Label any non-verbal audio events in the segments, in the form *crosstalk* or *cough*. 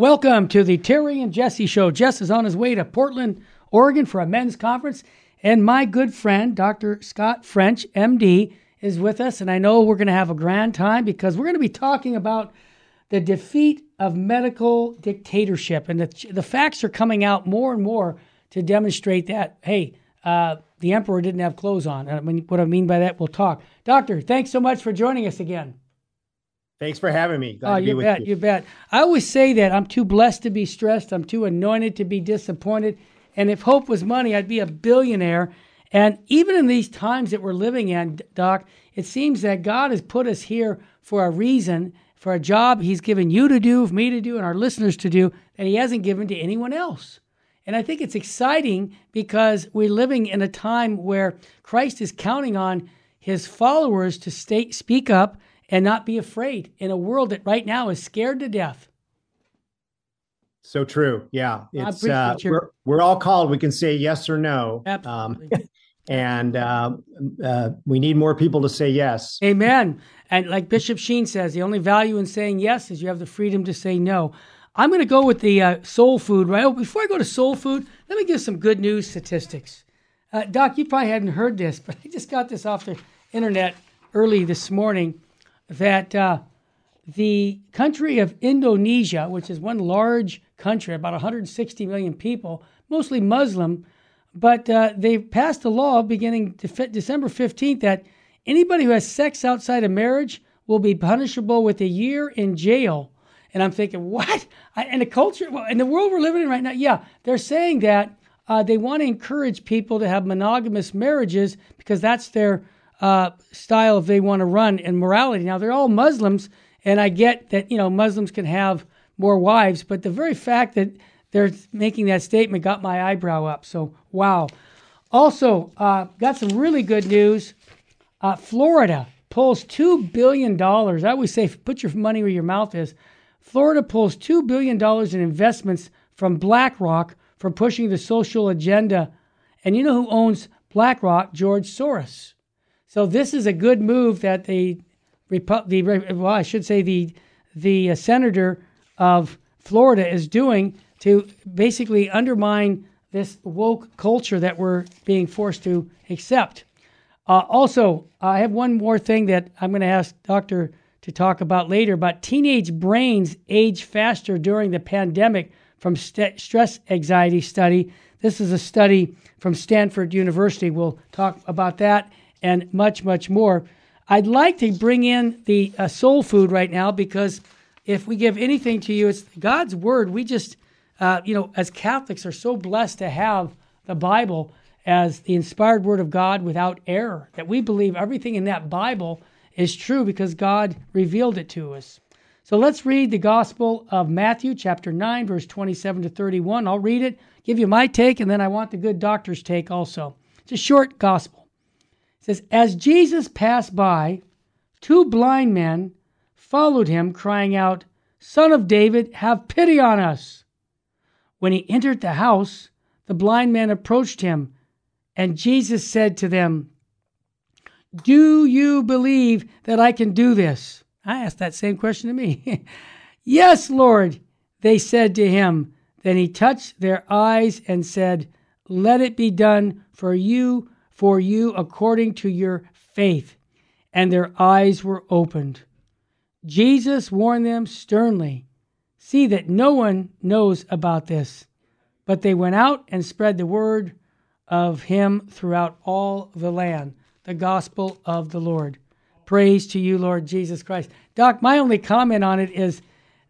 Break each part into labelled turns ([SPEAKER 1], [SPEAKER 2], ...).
[SPEAKER 1] Welcome to the Terry and Jesse Show. Jess is on his way to Portland, Oregon for a men's conference, and my good friend, Dr. Scott French, MD, is with us. And I know we're going to have a grand time because we're going to be talking about the defeat of medical dictatorship. And the, the facts are coming out more and more to demonstrate that, hey, uh, the emperor didn't have clothes on. I mean, what I mean by that, we'll talk. Doctor, thanks so much for joining us again.
[SPEAKER 2] Thanks for having me.
[SPEAKER 1] Glad oh, you bet, you. you bet. I always say that I'm too blessed to be stressed. I'm too anointed to be disappointed. And if hope was money, I'd be a billionaire. And even in these times that we're living in, Doc, it seems that God has put us here for a reason, for a job He's given you to do, me to do, and our listeners to do that He hasn't given to anyone else. And I think it's exciting because we're living in a time where Christ is counting on His followers to stay, speak up and not be afraid in a world that right now is scared to death.
[SPEAKER 2] So true. Yeah. It's, uh, we're, we're all called. We can say yes or no.
[SPEAKER 1] Absolutely. Um, *laughs*
[SPEAKER 2] and uh, uh, we need more people to say yes.
[SPEAKER 1] Amen. And like Bishop Sheen says, the only value in saying yes is you have the freedom to say no. I'm going to go with the uh, soul food, right? Oh, before I go to soul food, let me give some good news statistics. Uh, Doc, you probably hadn't heard this, *laughs* but I just got this off the internet early this morning that uh, the country of Indonesia, which is one large country, about 160 million people, mostly Muslim, but uh, they passed a law beginning December 15th that anybody who has sex outside of marriage will be punishable with a year in jail. And I'm thinking, what? I, and the culture, in the world we're living in right now, yeah, they're saying that uh, they want to encourage people to have monogamous marriages because that's their uh, style if they want to run and morality. Now they're all Muslims, and I get that you know Muslims can have more wives, but the very fact that they're making that statement got my eyebrow up. So wow. Also, uh, got some really good news. Uh, Florida pulls two billion dollars. I always say, put your money where your mouth is. Florida pulls two billion dollars in investments from BlackRock for pushing the social agenda. And you know who owns BlackRock? George Soros. So this is a good move that the, the well, I should say the the uh, senator of Florida is doing to basically undermine this woke culture that we're being forced to accept. Uh, also, I have one more thing that I'm going to ask Doctor to talk about later. But teenage brains age faster during the pandemic from st- stress anxiety study. This is a study from Stanford University. We'll talk about that and much, much more. I'd like to bring in the uh, soul food right now because if we give anything to you, it's God's word. We just, uh, you know, as Catholics are so blessed to have the Bible as the inspired word of God without error, that we believe everything in that Bible is true because God revealed it to us. So let's read the Gospel of Matthew, chapter 9, verse 27 to 31. I'll read it, give you my take, and then I want the good doctor's take also. It's a short gospel. Says, As Jesus passed by, two blind men followed him, crying out, Son of David, have pity on us. When he entered the house, the blind men approached him, and Jesus said to them, Do you believe that I can do this? I asked that same question to me. *laughs* yes, Lord, they said to him. Then he touched their eyes and said, Let it be done for you for you according to your faith. And their eyes were opened. Jesus warned them sternly See that no one knows about this. But they went out and spread the word of him throughout all the land, the gospel of the Lord. Praise to you, Lord Jesus Christ. Doc, my only comment on it is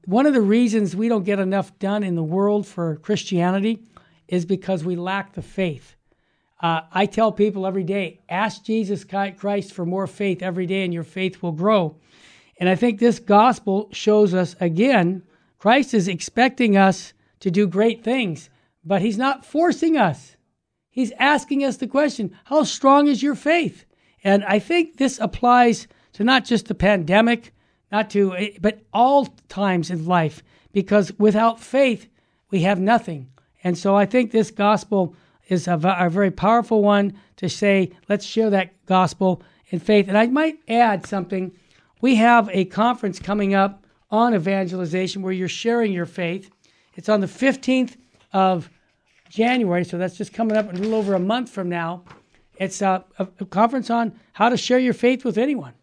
[SPEAKER 1] one of the reasons we don't get enough done in the world for Christianity is because we lack the faith. Uh, I tell people every day ask Jesus Christ for more faith every day, and your faith will grow. And I think this gospel shows us again Christ is expecting us to do great things, but he's not forcing us. He's asking us the question How strong is your faith? And I think this applies to not just the pandemic, not to, eh, but all times in life, because without faith, we have nothing. And so I think this gospel is a, a very powerful one to say, let's share that gospel in faith. And I might add something. We have a conference coming up on evangelization where you're sharing your faith. It's on the 15th of January, so that's just coming up a little over a month from now. It's a, a, a conference on how to share your faith with anyone.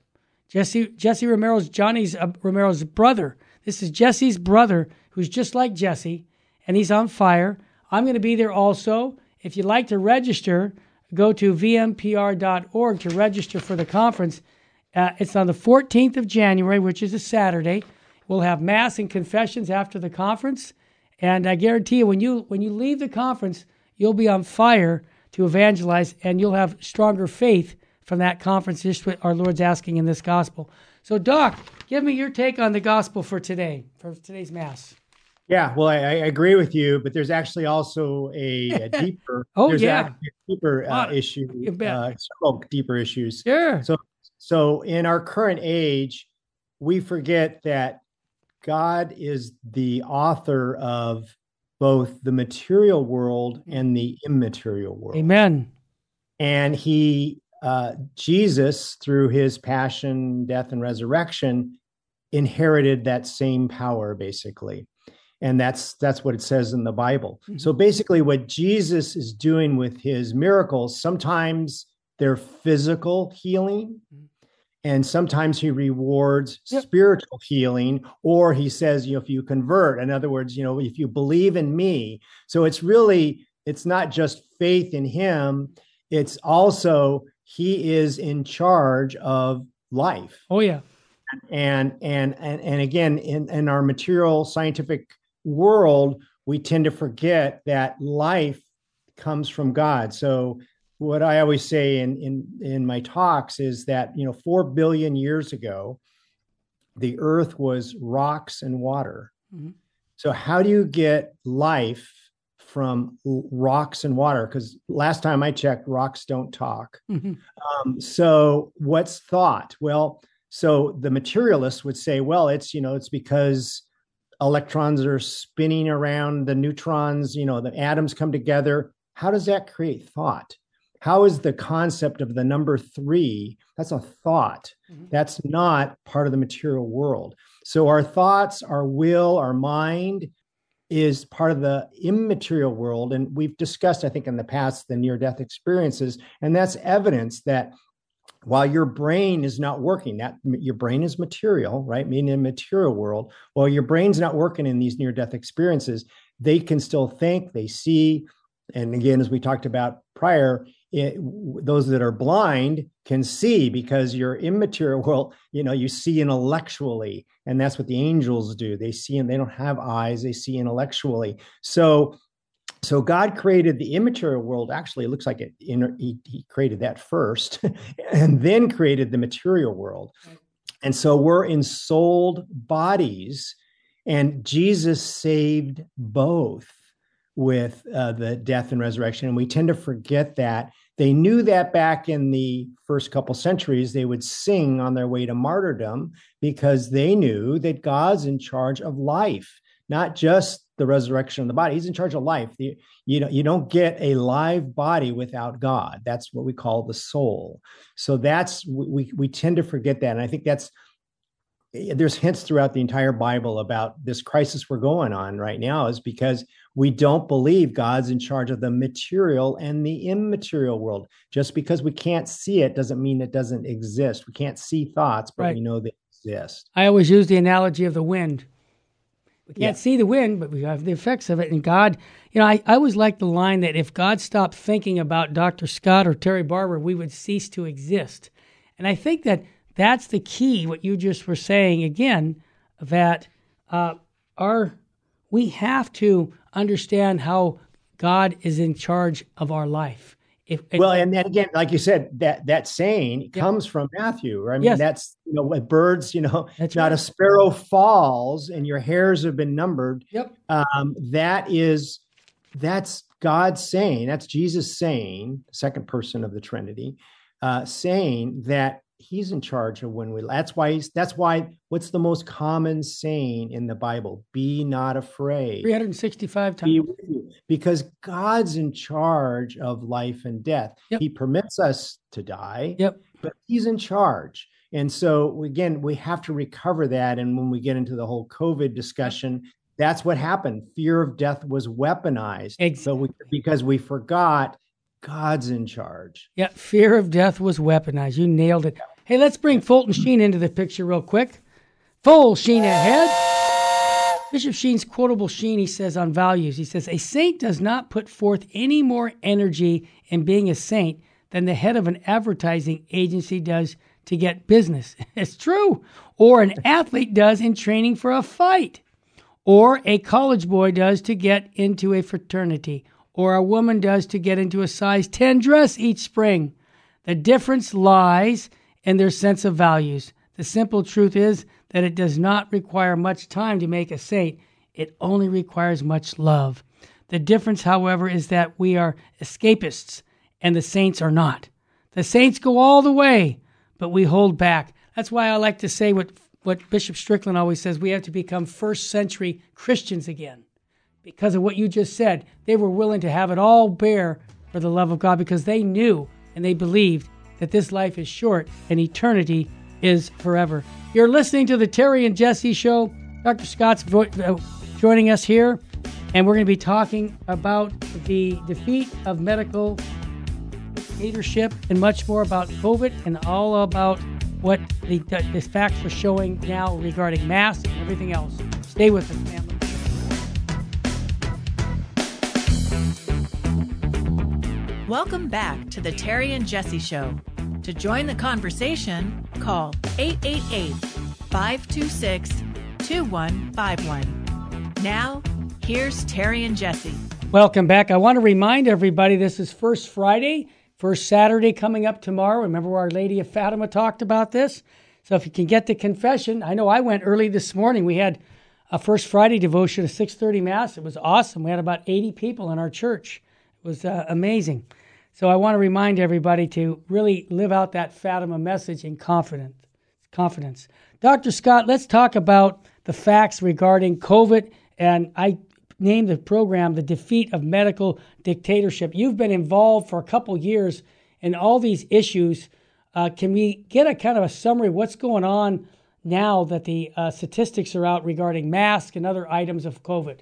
[SPEAKER 1] Jesse Jesse Romero's Johnny's uh, Romero's brother. This is Jesse's brother, who's just like Jesse, and he's on fire. I'm going to be there also. If you'd like to register, go to vmpr.org to register for the conference. Uh, it's on the 14th of January, which is a Saturday. We'll have mass and confessions after the conference, and I guarantee you, when you when you leave the conference, you'll be on fire to evangelize, and you'll have stronger faith from that conference. Just what our Lord's asking in this gospel. So, Doc, give me your take on the gospel for today, for today's mass.
[SPEAKER 2] Yeah, well, I, I, agree with you, but there's actually also a, a *laughs* deeper,
[SPEAKER 1] oh yeah,
[SPEAKER 2] deeper uh, issue, uh, several deeper issues.
[SPEAKER 1] Yeah.
[SPEAKER 2] So, so in our current age, we forget that God is the author of both the material world and the immaterial world.
[SPEAKER 1] Amen.
[SPEAKER 2] And he, uh, Jesus, through his passion, death, and resurrection, inherited that same power, basically and that's that's what it says in the bible mm-hmm. so basically what jesus is doing with his miracles sometimes they're physical healing mm-hmm. and sometimes he rewards yep. spiritual healing or he says you know if you convert in other words you know if you believe in me so it's really it's not just faith in him it's also he is in charge of life
[SPEAKER 1] oh yeah
[SPEAKER 2] and and and and again in in our material scientific world, we tend to forget that life comes from God. So what I always say in in in my talks is that you know 4 billion years ago the earth was rocks and water. Mm-hmm. So how do you get life from rocks and water? Because last time I checked, rocks don't talk. Mm-hmm. Um, so what's thought? Well, so the materialists would say, well, it's you know it's because electrons are spinning around the neutrons, you know, the atoms come together. How does that create thought? How is the concept of the number three? That's a thought. Mm-hmm. That's not part of the material world. So our thoughts, our will, our mind is part of the immaterial world. And we've discussed, I think, in the past, the near death experiences. And that's evidence that while your brain is not working that your brain is material right? Meaning in material world. While your brain's not working in these near death experiences they can still think they see and again as we talked about prior it, those that are blind can see because your immaterial *laughs* world you know you see intellectually and that's what the angels do. They see and they don't have eyes they see intellectually. So so God created the immaterial world. Actually, it looks like it. he, he created that first, *laughs* and then created the material world. And so we're ensouled bodies, and Jesus saved both with uh, the death and resurrection. And we tend to forget that. They knew that back in the first couple centuries, they would sing on their way to martyrdom because they knew that God's in charge of life, not just the resurrection of the body. He's in charge of life. The, you know, you don't get a live body without God. That's what we call the soul. So that's we we tend to forget that, and I think that's there's hints throughout the entire Bible about this crisis we're going on right now is because we don't believe God's in charge of the material and the immaterial world. Just because we can't see it doesn't mean it doesn't exist. We can't see thoughts, but right. we know they exist.
[SPEAKER 1] I always use the analogy of the wind we can't yeah. see the wind, but we have the effects of it. And God, you know, I, I always like the line that if God stopped thinking about Dr. Scott or Terry Barber, we would cease to exist. And I think that that's the key, what you just were saying again, that uh, our we have to understand how God is in charge of our life.
[SPEAKER 2] If, if, well, and then again, like you said, that that saying comes from Matthew. Right? I mean, yes. that's you know, with birds, you know, that's not right. a sparrow falls and your hairs have been numbered.
[SPEAKER 1] Yep.
[SPEAKER 2] Um, that is that's God saying. That's Jesus saying, second person of the Trinity, uh, saying that he's in charge of when we that's why he's that's why what's the most common saying in the bible be not afraid
[SPEAKER 1] 365 times
[SPEAKER 2] because god's in charge of life and death yep. he permits us to die
[SPEAKER 1] yep
[SPEAKER 2] but he's in charge and so again we have to recover that and when we get into the whole covid discussion that's what happened. Fear of death was weaponized.
[SPEAKER 1] Exactly.
[SPEAKER 2] So we, because we forgot God's in charge.
[SPEAKER 1] Yeah, fear of death was weaponized. You nailed it. Hey, let's bring Fulton Sheen into the picture real quick. Full Sheen ahead. Bishop Sheen's quotable Sheen, he says on values, he says, A saint does not put forth any more energy in being a saint than the head of an advertising agency does to get business. *laughs* it's true. Or an athlete does in training for a fight. Or a college boy does to get into a fraternity. Or a woman does to get into a size 10 dress each spring. The difference lies in their sense of values. The simple truth is that it does not require much time to make a saint, it only requires much love. The difference, however, is that we are escapists and the saints are not. The saints go all the way, but we hold back. That's why I like to say what, what Bishop Strickland always says we have to become first century Christians again. Because of what you just said, they were willing to have it all bear for the love of God because they knew and they believed that this life is short and eternity is forever. You're listening to the Terry and Jesse Show. Dr. Scott's vo- uh, joining us here, and we're going to be talking about the defeat of medical leadership and much more about COVID and all about what the, the facts are showing now regarding masks and everything else. Stay with us, family.
[SPEAKER 3] Welcome back to the Terry and Jesse Show. To join the conversation, call 888 526 2151. Now, here's Terry and Jesse.
[SPEAKER 1] Welcome back. I want to remind everybody this is First Friday, First Saturday coming up tomorrow. Remember Our Lady of Fatima talked about this? So if you can get the confession, I know I went early this morning. We had a First Friday devotion, a 6:30 Mass. It was awesome. We had about 80 people in our church. It was uh, amazing. So I want to remind everybody to really live out that Fatima message in confidence. Confidence. Dr. Scott, let's talk about the facts regarding COVID. And I named the program The Defeat of Medical Dictatorship. You've been involved for a couple years in all these issues. Uh, can we get a kind of a summary of what's going on now that the uh, statistics are out regarding masks and other items of COVID?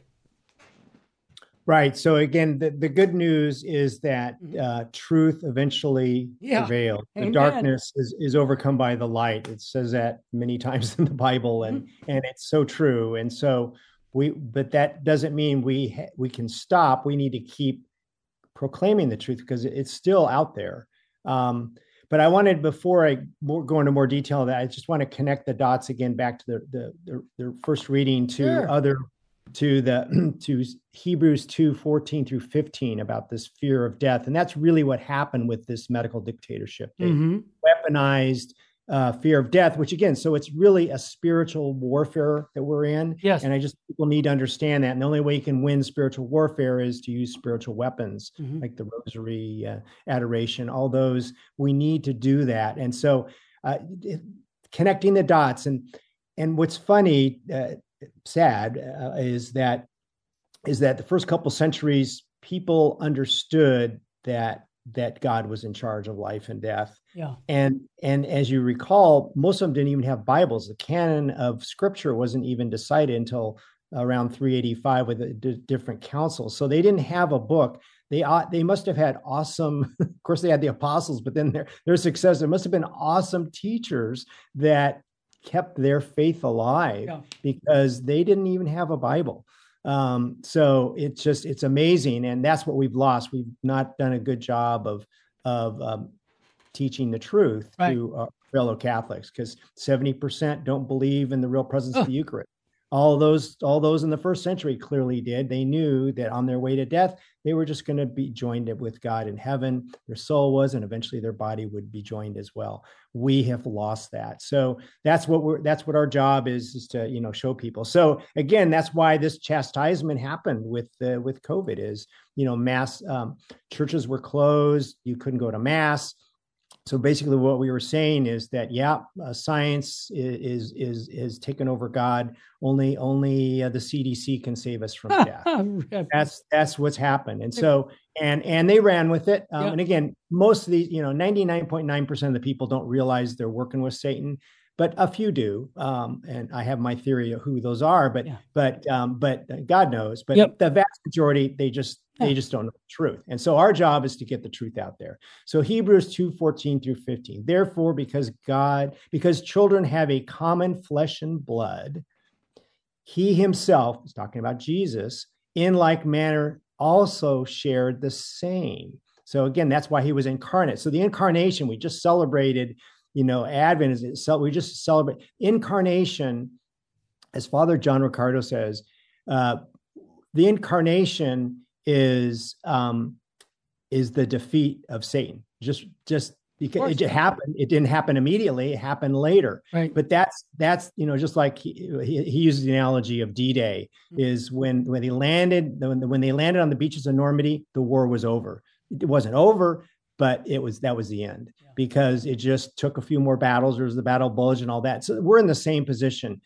[SPEAKER 2] Right. So again, the, the good news is that mm-hmm. uh, truth eventually yeah. prevails. The Amen. darkness is, is overcome by the light. It says that many *laughs* times in the Bible, and mm-hmm. and it's so true. And so we, but that doesn't mean we ha- we can stop. We need to keep proclaiming the truth because it's still out there. Um, but I wanted before I go into more detail that I just want to connect the dots again back to the the, the, the first reading to sure. other to the *clears throat* to Hebrews 2 14 through 15 about this fear of death. And that's really what happened with this medical dictatorship. They mm-hmm. weaponized uh, fear of death, which again, so it's really a spiritual warfare that we're in.
[SPEAKER 1] Yes.
[SPEAKER 2] And I just people need to understand that. And the only way you can win spiritual warfare is to use spiritual weapons mm-hmm. like the rosary, uh, adoration, all those. We need to do that. And so uh, connecting the dots and and what's funny, uh, sad uh, is that is that the first couple centuries people understood that that God was in charge of life and death.
[SPEAKER 1] Yeah.
[SPEAKER 2] And and as you recall, most of them didn't even have Bibles. The canon of Scripture wasn't even decided until around 385 with the d- different councils. So they didn't have a book. They uh, they must have had awesome. *laughs* Of course, they had the apostles, but then their their success. There must have been awesome teachers that kept their faith alive yeah. because they didn't even have a Bible. Um, so it's just it's amazing, and that's what we've lost. We've not done a good job of of um, teaching the truth right. to uh, fellow Catholics because seventy percent don't believe in the real presence oh. of the Eucharist all those all those in the first century clearly did. They knew that on their way to death they were just going to be joined with god in heaven. Their soul was and eventually their body would be joined as well. We have lost that. So that's what we're that's what our job is is to you know show people. So again that's why this chastisement happened with uh, with covid is you know mass um, churches were closed. You couldn't go to mass so basically what we were saying is that yeah uh, science is is is taken over god only only uh, the cdc can save us from death *laughs* that's that's what's happened and so and and they ran with it um, yeah. and again most of these you know 99.9% of the people don't realize they're working with satan but a few do. Um, and I have my theory of who those are, but yeah. but um, but God knows. But yep. the vast majority, they just they just don't know the truth. And so our job is to get the truth out there. So Hebrews 2, 14 through 15. Therefore, because God, because children have a common flesh and blood, he himself is talking about Jesus, in like manner also shared the same. So again, that's why he was incarnate. So the incarnation, we just celebrated, you know, Advent is itself, we just celebrate incarnation, as Father John Riccardo says, uh, the incarnation is um, is the defeat of Satan. Just just because it happened, it didn't happen immediately. It happened later.
[SPEAKER 1] Right.
[SPEAKER 2] But that's that's you know just like he, he, he uses the analogy of D-Day mm-hmm. is when when they landed when, when they landed on the beaches of Normandy, the war was over. It wasn't over, but it was that was the end yeah. because it just took a few more battles. There was the Battle of Bulge and all that. So we're in the same position.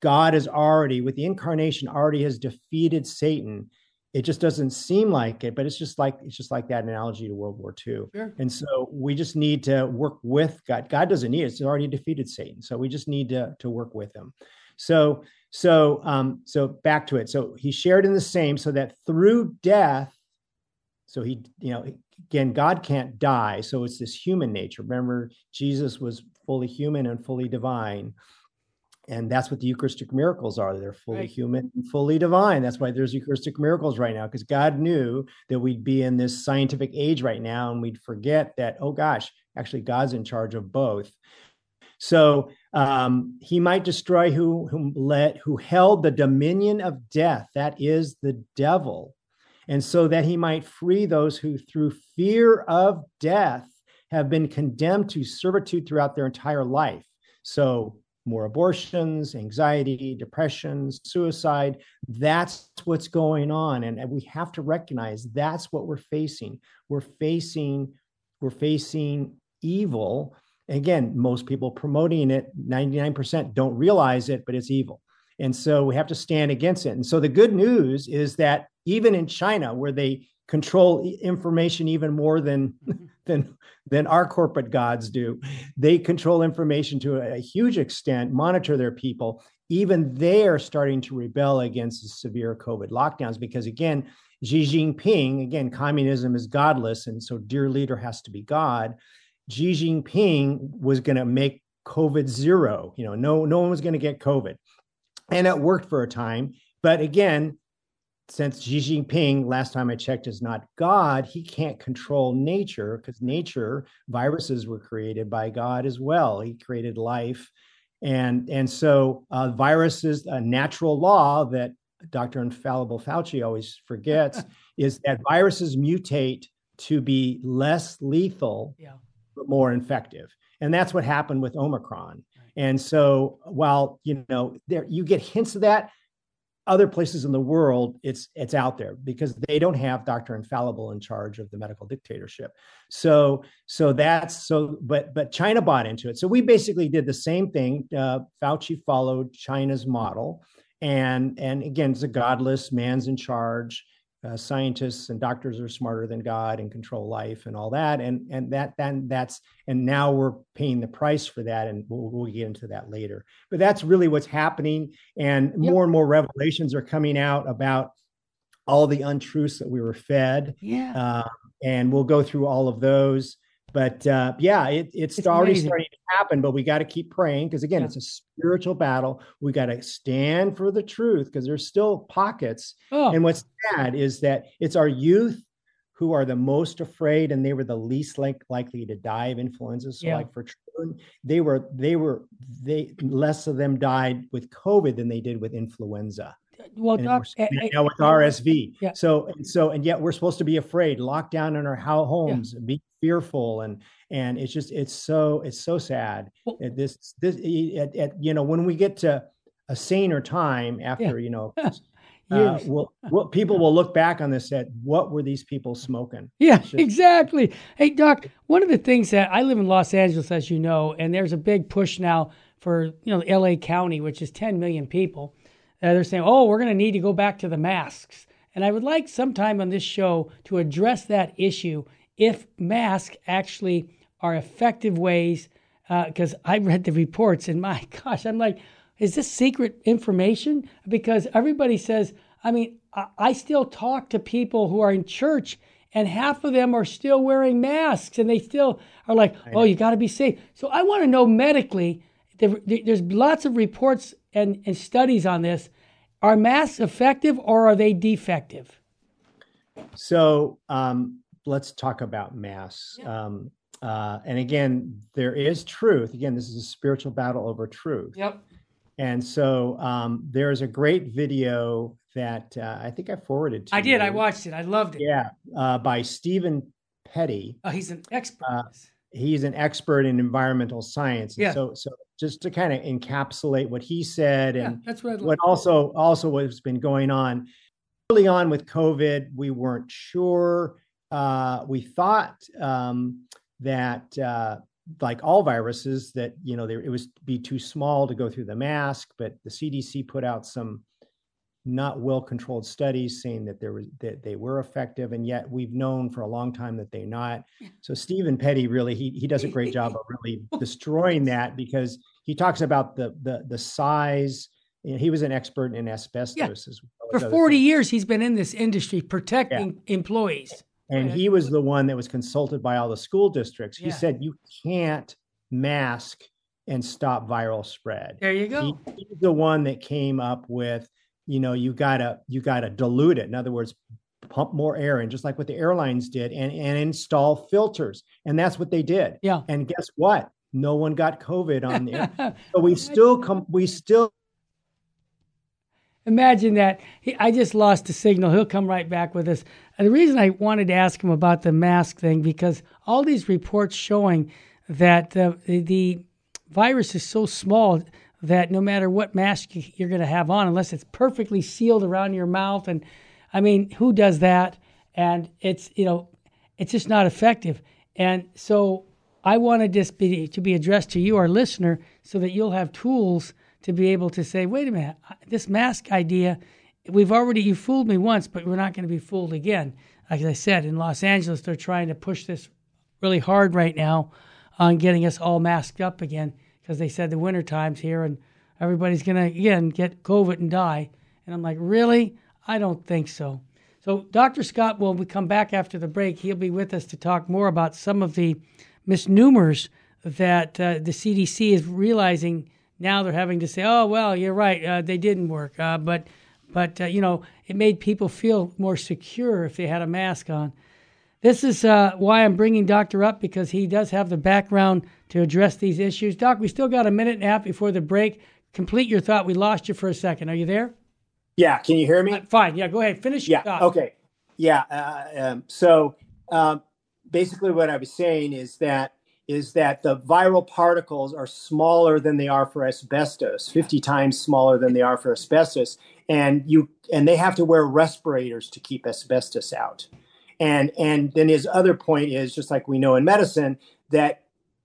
[SPEAKER 2] God is already with the incarnation already has defeated Satan it just doesn't seem like it, but it's just like it's just like that analogy to World War II. Sure. And so we just need to work with God. God doesn't need it; He's already defeated Satan. So we just need to to work with him. So so um so back to it. So he shared in the same, so that through death, so he you know again God can't die, so it's this human nature. Remember, Jesus was fully human and fully divine and that's what the Eucharistic miracles are. They're fully right. human and fully divine. That's why there's Eucharistic miracles right now, because God knew that we'd be in this scientific age right now and we'd forget that, oh gosh, actually God's in charge of both. So um, he might destroy who who let who held the dominion of death, that is the devil, and so that he might free those who through fear of death have been condemned to servitude throughout their entire life. So more abortions, anxiety, depression, suicide. That's what's going on. And we have to recognize that's what we're facing. We're facing, we're facing evil. Again, most people promoting it, 99% don't realize it, but it's evil. And so we have to stand against it. And so the good news is that even in China, where they control information even more than mm-hmm. Than than our corporate gods do. They control information to a, a huge extent, monitor their people. Even they are starting to rebel against the severe COVID lockdowns because, again, Xi Jinping, again, communism is godless, and so dear leader has to be God. Xi Jinping was going to make COVID zero. You know, no, no one was going to get COVID, and it worked for a time. But again, since Xi Jinping, last time I checked, is not God, he can't control nature because nature, viruses were created by God as well. He created life. And, and so uh, viruses, a natural law that Dr. Infallible Fauci always forgets *laughs* is that viruses mutate to be less lethal, yeah. but more infective. And that's what happened with Omicron. And so while you know there you get hints of that, other places in the world it's it's out there because they don't have dr infallible in charge of the medical dictatorship. So so that's so but but china bought into it. So we basically did the same thing. Uh, fauci followed china's model. And and again it's a godless man's in charge uh, scientists and doctors are smarter than God and control life and all that. And and that then that's and now we're paying the price for that, and we'll, we'll get into that later. But that's really what's happening, and yep. more and more revelations are coming out about all the untruths that we were fed.
[SPEAKER 1] Yeah, uh,
[SPEAKER 2] and we'll go through all of those. But uh, yeah, it, it's, it's, already amazing. starting to happen. But we got to keep praying because again, yeah. it's a spiritual battle. We got to stand for the truth because there's still pockets. Oh. And what's sad is that it's our youth who are the most afraid, and they were the least like likely to die of influenza. So, yeah. like for children, they were they were they less of them died with COVID than they did with influenza
[SPEAKER 1] well, doc,
[SPEAKER 2] uh, now with RSV. Yeah. So and so and yet we're supposed to be afraid, locked down in our homes, yeah. be fearful, and and it's just it's so it's so sad. Well, this this at, at, you know when we get to a saner time after yeah. you know. *laughs* Uh, well, well, people will look back on this at what were these people smoking?
[SPEAKER 1] Yeah, just... exactly. Hey, Doc, one of the things that I live in Los Angeles, as you know, and there's a big push now for you know L.A. County, which is 10 million people, uh, they're saying, oh, we're going to need to go back to the masks. And I would like sometime on this show to address that issue if masks actually are effective ways because uh, I read the reports and my *laughs* gosh, I'm like, is this secret information? Because everybody says, I mean, I, I still talk to people who are in church and half of them are still wearing masks and they still are like, oh, you got to be safe. So I want to know medically, there's lots of reports and, and studies on this. Are masks effective or are they defective?
[SPEAKER 2] So um, let's talk about mass. Yeah. Um, uh, and again, there is truth. Again, this is a spiritual battle over truth.
[SPEAKER 1] Yep.
[SPEAKER 2] And so um, there's a great video that uh, I think I forwarded to
[SPEAKER 1] I
[SPEAKER 2] you.
[SPEAKER 1] did. I watched it. I loved it.
[SPEAKER 2] Yeah, uh, by Stephen Petty.
[SPEAKER 1] Oh, he's an expert. Uh,
[SPEAKER 2] he's an expert in environmental science.
[SPEAKER 1] Yeah.
[SPEAKER 2] So, so just to kind of encapsulate what he said and
[SPEAKER 1] yeah, that's what,
[SPEAKER 2] what also also what's been going on early on with COVID, we weren't sure. Uh, we thought um, that uh, like all viruses that you know it was be too small to go through the mask but the cdc put out some not well controlled studies saying that there was that they were effective and yet we've known for a long time that they're not so stephen petty really he, he does a great job of really *laughs* destroying that because he talks about the the the size you know, he was an expert in asbestos yeah. as
[SPEAKER 1] well for 40 years he's been in this industry protecting yeah. employees
[SPEAKER 2] and he was the one that was consulted by all the school districts. He yeah. said, You can't mask and stop viral spread.
[SPEAKER 1] There you go.
[SPEAKER 2] He, he's the one that came up with, you know, you gotta you gotta dilute it. In other words, pump more air in, just like what the airlines did, and and install filters. And that's what they did.
[SPEAKER 1] Yeah.
[SPEAKER 2] And guess what? No one got COVID on there. *laughs* so we still come we still
[SPEAKER 1] Imagine that. He, I just lost the signal. He'll come right back with us. And the reason I wanted to ask him about the mask thing because all these reports showing that uh, the, the virus is so small that no matter what mask you're going to have on, unless it's perfectly sealed around your mouth, and I mean, who does that? And it's you know, it's just not effective. And so I wanted this be, to be addressed to you, our listener, so that you'll have tools to be able to say, wait a minute, this mask idea, we've already, you fooled me once, but we're not going to be fooled again. Like I said, in Los Angeles, they're trying to push this really hard right now on getting us all masked up again because they said the winter time's here and everybody's going to, again, get COVID and die. And I'm like, really? I don't think so. So, Dr. Scott, when we come back after the break, he'll be with us to talk more about some of the misnomers that uh, the CDC is realizing now they're having to say, "Oh, well, you're right, uh, they didn't work," uh, but but uh, you know it made people feel more secure if they had a mask on. This is uh, why I'm bringing Doctor up because he does have the background to address these issues. Doc, we still got a minute and a half before the break. Complete your thought. We lost you for a second. Are you there?
[SPEAKER 2] Yeah. Can you hear me?
[SPEAKER 1] Uh, fine. Yeah. Go ahead. Finish.
[SPEAKER 2] Yeah. Okay. Yeah. Uh, um, so um, basically, what I was saying is that is that the viral particles are smaller than they are for asbestos, 50 times smaller than they are for asbestos. And you and they have to wear respirators to keep asbestos out. And and then his other point is just like we know in medicine that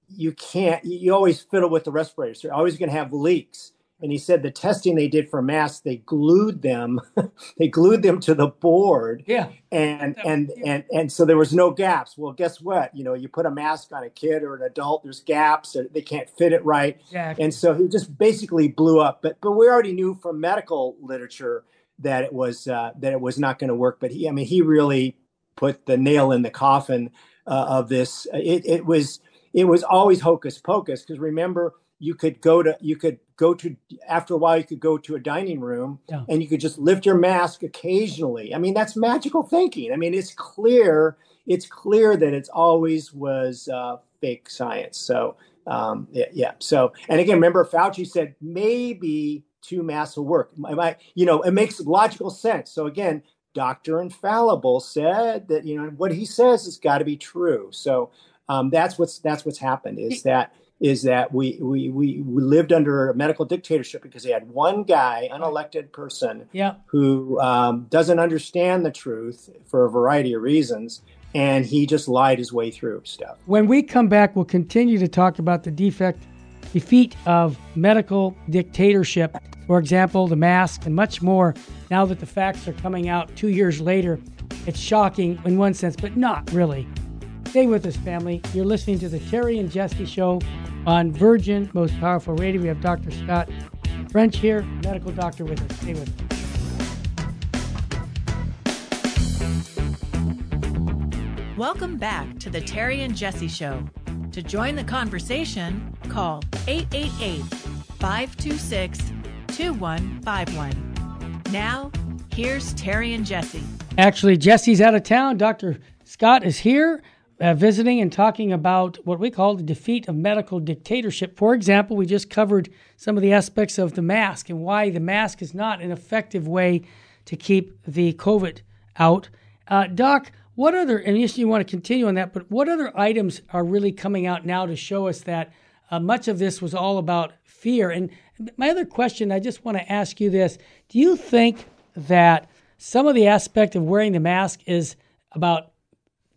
[SPEAKER 2] you can't you always fiddle with the respirators. You're always going to have leaks and he said the testing they did for masks they glued them *laughs* they glued them to the board.
[SPEAKER 1] Yeah.
[SPEAKER 2] And and and and so there was no gaps. Well guess what? You know you put a mask on a kid or an adult there's gaps they can't fit it right.
[SPEAKER 1] Exactly.
[SPEAKER 2] and so he just basically blew up. But but we already knew from medical literature that it was uh, that it was not going to work. But he i mean he really put the nail in the coffin uh, of this. It, it was it was always hocus pocus because remember you could go to you could go to after a while you could go to a dining room yeah. and you could just lift your mask occasionally. I mean that's magical thinking. I mean it's clear it's clear that it's always was uh, fake science. So um, yeah, yeah, so and again remember fauci said maybe two masks will work. I, you know it makes logical sense. So again dr infallible said that you know what he says has got to be true. So um, that's what's that's what's happened is that is that we, we, we, we lived under a medical dictatorship because they had one guy, unelected person,
[SPEAKER 1] yeah.
[SPEAKER 2] who um, doesn't understand the truth for a variety of reasons. And he just lied his way through stuff.
[SPEAKER 1] When we come back, we'll continue to talk about the defect, defeat of medical dictatorship. For example, the mask and much more. Now that the facts are coming out two years later, it's shocking in one sense, but not really. Stay with us, family. You're listening to the Terry and Jesse Show on Virgin Most Powerful Radio. We have Dr. Scott French here, medical doctor with us. Stay with us.
[SPEAKER 3] Welcome back to the Terry and Jesse Show. To join the conversation, call 888 526 2151. Now, here's Terry and Jesse.
[SPEAKER 1] Actually, Jesse's out of town. Dr. Scott is here uh, visiting and talking about what we call the defeat of medical dictatorship. For example, we just covered some of the aspects of the mask and why the mask is not an effective way to keep the COVID out. Uh, Doc, what other, and you want to continue on that, but what other items are really coming out now to show us that uh, much of this was all about fear? And my other question, I just want to ask you this Do you think that some of the aspect of wearing the mask is about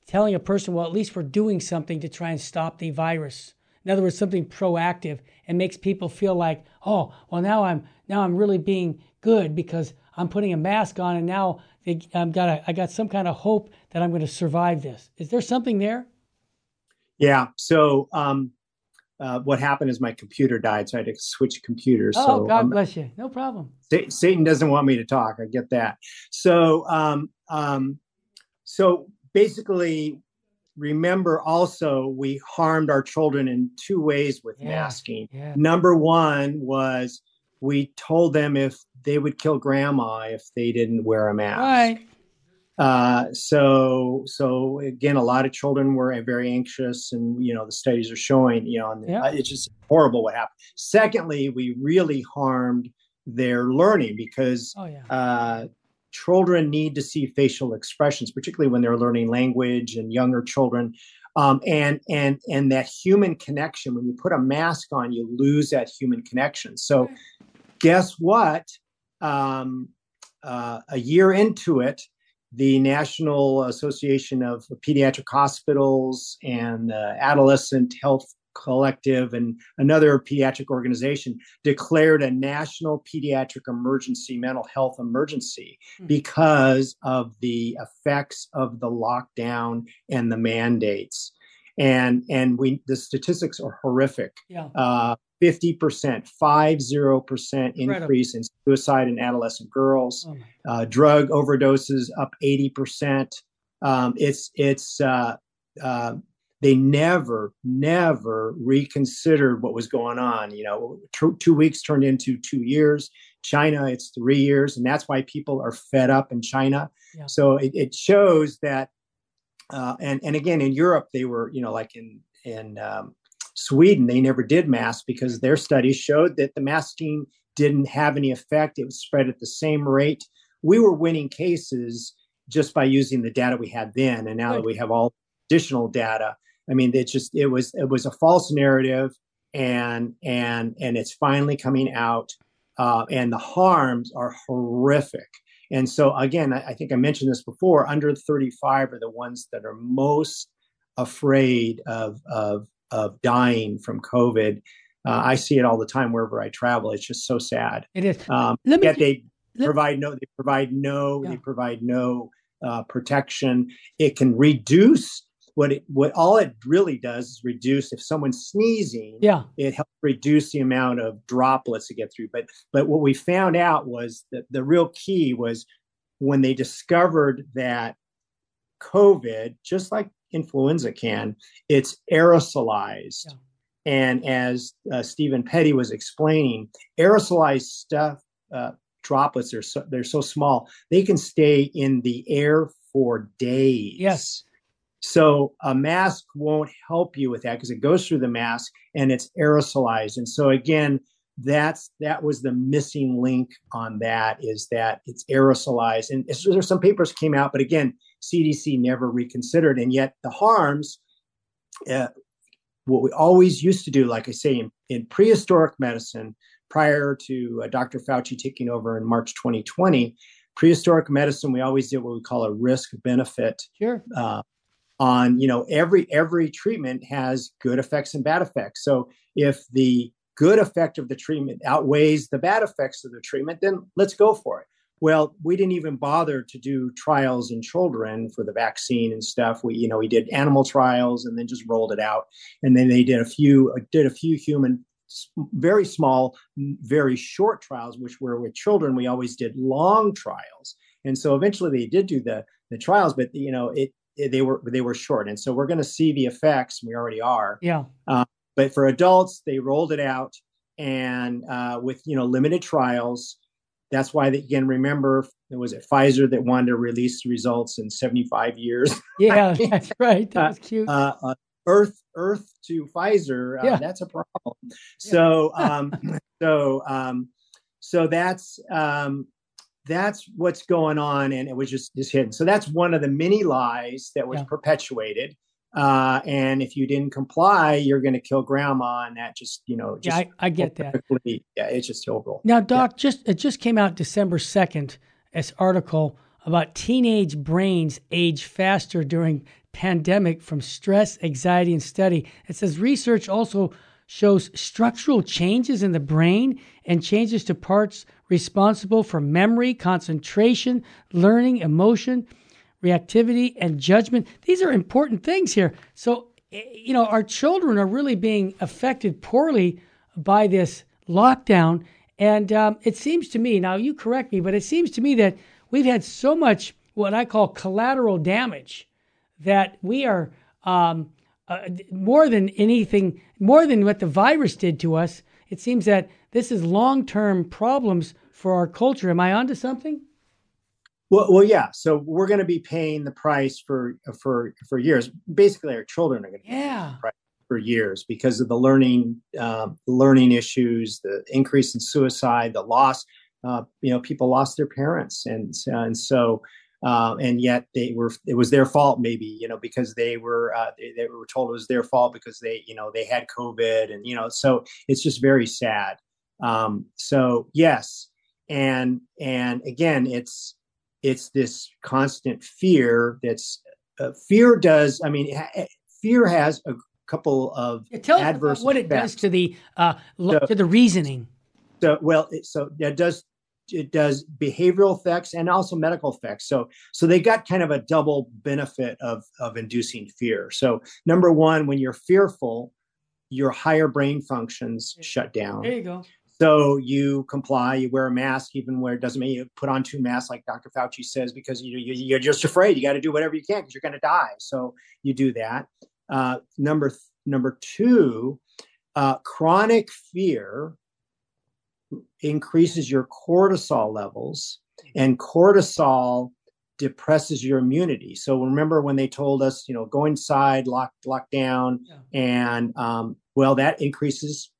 [SPEAKER 1] telling a person, well, at least we're doing something to try and stop the virus? In other words, something proactive and makes people feel like, oh, well, now I'm now I'm really being good because I'm putting a mask on, and now I've got a, I got some kind of hope that I'm going to survive this. Is there something there?
[SPEAKER 2] Yeah. So um, uh, what happened is my computer died, so I had to switch computers.
[SPEAKER 1] Oh,
[SPEAKER 2] so,
[SPEAKER 1] God um, bless you. No problem.
[SPEAKER 2] Satan doesn't want me to talk. I get that. So, um, um, so basically, remember also we harmed our children in two ways with yeah, masking. Yeah. Number one was we told them if they would kill grandma if they didn't wear a mask.
[SPEAKER 1] Right.
[SPEAKER 2] Uh, so, so again, a lot of children were very anxious, and you know the studies are showing, you know, and yeah. it's just horrible what happened. Secondly, we really harmed their learning because oh, yeah. uh, children need to see facial expressions, particularly when they're learning language and younger children. Um, and and and that human connection. When you put a mask on, you lose that human connection. So, guess what? Um, uh, a year into it, the National Association of Pediatric Hospitals and the Adolescent Health Collective and another pediatric organization declared a national pediatric emergency, mental health emergency, mm-hmm. because of the effects of the lockdown and the mandates. And and we the statistics are horrific.
[SPEAKER 1] Yeah.
[SPEAKER 2] Uh, 50%, 50% increase in suicide in adolescent girls, oh uh, drug overdoses up 80%. Um, it's, it's, uh, uh, they never, never reconsidered what was going on. You know, two weeks turned into two years. China, it's three years, and that's why people are fed up in China. Yeah. So it, it, shows that, uh, and and again in Europe, they were, you know, like in in um, Sweden, they never did mask because their studies showed that the masking didn't have any effect. It was spread at the same rate. We were winning cases just by using the data we had then, and now that we have all additional data, I mean, it just it was it was a false narrative, and and and it's finally coming out, uh, and the harms are horrific. And so again, I, I think I mentioned this before. Under 35 are the ones that are most afraid of of of dying from COVID. Uh, I see it all the time wherever I travel. It's just so sad.
[SPEAKER 1] It is.
[SPEAKER 2] Um, let me, yet they let, provide no. They provide no. Yeah. They provide no uh, protection. It can reduce what it what all it really does is reduce if someone's sneezing.
[SPEAKER 1] Yeah.
[SPEAKER 2] It helps reduce the amount of droplets to get through. But but what we found out was that the real key was when they discovered that COVID, just like influenza can, it's aerosolized. Yeah. And as uh, Stephen Petty was explaining, aerosolized stuff, uh, droplets are so, they're so small they can stay in the air for days.
[SPEAKER 1] Yes.
[SPEAKER 2] So a mask won't help you with that because it goes through the mask and it's aerosolized. And so again, that's that was the missing link on that is that it's aerosolized. And there's some papers came out, but again, CDC never reconsidered. And yet the harms, uh, what we always used to do, like I say, in, in prehistoric medicine, prior to uh, Dr. Fauci taking over in March 2020, prehistoric medicine, we always did what we call a risk benefit.
[SPEAKER 1] Sure.
[SPEAKER 2] Uh, on you know every every treatment has good effects and bad effects. So if the good effect of the treatment outweighs the bad effects of the treatment, then let's go for it. well, we didn't even bother to do trials in children for the vaccine and stuff. We, you know, we did animal trials and then just rolled it out. And then they did a few, uh, did a few human, very small, very short trials, which were with children. We always did long trials, and so eventually they did do the the trials, but you know, it, it they were they were short. And so we're going to see the effects. We already are.
[SPEAKER 1] Yeah.
[SPEAKER 2] Uh, but for adults, they rolled it out and uh, with you know limited trials that's why, they, again, remember, it was it Pfizer that wanted to release the results in 75 years. *laughs*
[SPEAKER 1] Yeah, that's right. That was cute.
[SPEAKER 2] Uh, uh, Earth, Earth to Pfizer. Uh, yeah. that's a problem. So, um, so, um, so that's um, that's what's going on, and it was just just hidden. So that's one of the many lies that was yeah. perpetuated. Uh, and if you didn't comply, you're going to kill grandma, and that just you know, just
[SPEAKER 1] yeah, I, I get that.
[SPEAKER 2] Yeah, it's just horrible.
[SPEAKER 1] Now, Doc,
[SPEAKER 2] yeah.
[SPEAKER 1] just it just came out December second. This article about teenage brains age faster during pandemic from stress, anxiety, and study. It says research also shows structural changes in the brain and changes to parts responsible for memory, concentration, learning, emotion reactivity, and judgment. These are important things here. So, eh, you know, our children are really being affected poorly by this lockdown. And um, it seems to me, now you correct me, but it seems to me that we've had so much what I call collateral damage that we are um, uh, more than anything, more than what the virus did to us. It seems that this is long term problems for our culture. Am I onto something?
[SPEAKER 2] Well, well, yeah. So we're going to be paying the price for for for years. Basically, our children are going to
[SPEAKER 1] yeah
[SPEAKER 2] for years because of the learning um, learning issues, the increase in suicide, the loss. Uh, you know, people lost their parents, and and so uh, and yet they were it was their fault maybe you know because they were uh, they, they, were told it was their fault because they you know they had COVID and you know so it's just very sad. Um, so yes, and and again it's it's this constant fear that's uh, fear does i mean fear has a couple of
[SPEAKER 1] yeah, tell
[SPEAKER 2] adverse
[SPEAKER 1] what it does to the uh, so, to the reasoning.
[SPEAKER 2] So well it, so it does it does behavioral effects and also medical effects. So so they got kind of a double benefit of of inducing fear. So number one when you're fearful your higher brain functions shut down.
[SPEAKER 1] There you go
[SPEAKER 2] so you comply, you wear a mask, even where it doesn't mean you put on two masks, like Dr. Fauci says, because you, are just afraid. You got to do whatever you can because you're going to die. So you do that. Uh, number th- number two, uh, chronic fear increases your cortisol levels, and cortisol depresses your immunity. So remember when they told us, you know, go inside, lock lock down, yeah. and um, well, that increases